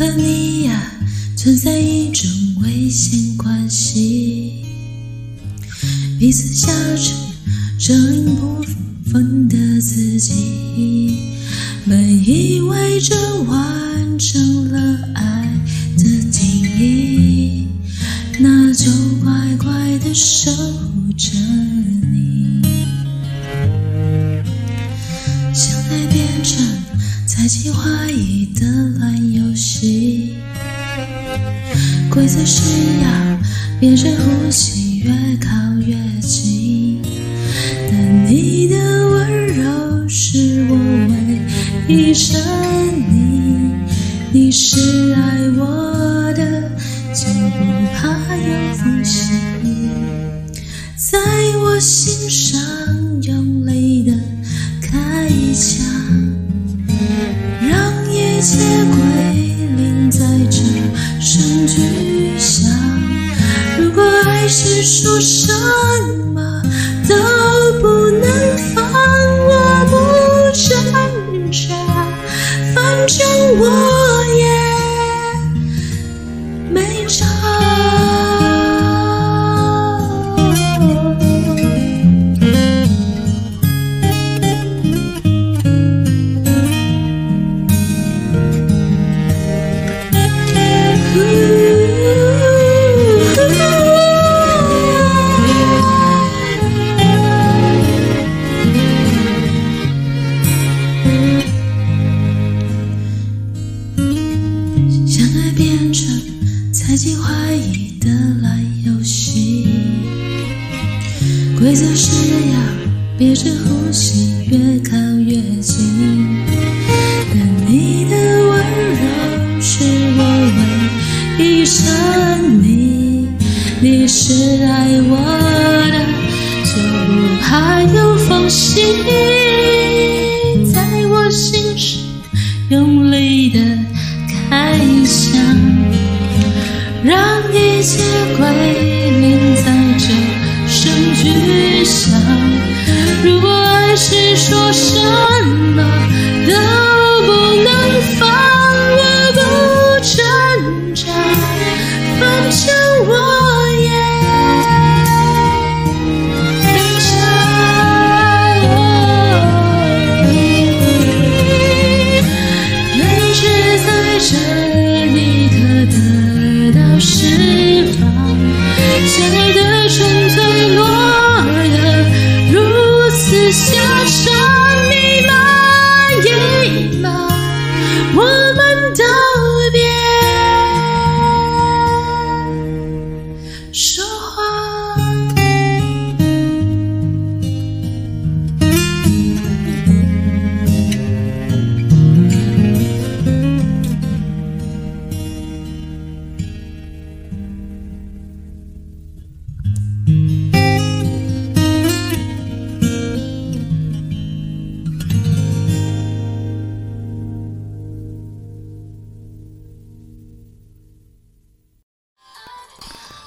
和你呀，存在一种危险关系，彼此挟持着拧不分的自己，本以为这完成了爱的定义，那就乖乖的守护着你，相爱变成猜忌怀疑的乱。总是要憋着呼吸，越靠越近。但你的温柔是我唯一沉溺，你是爱我的，就不怕有缝隙，在我心上。是说什么都不能放，我不挣扎，反正我。怀疑的来游戏，规则是要憋着呼吸越靠越近，但你的温柔是我唯一生利。你是爱我的，就不怕有缝隙。一切归零，在这声巨响。如果爱是说声。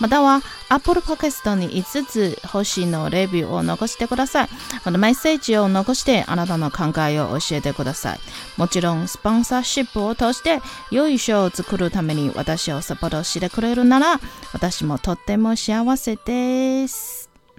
または Apple Podcast に5つ星のレビューを残してください。このメッセージを残してあなたの考えを教えてください。もちろん、スポンサーシップを通して良い賞を作るために私をサポートしてくれるなら私もとっても幸せです。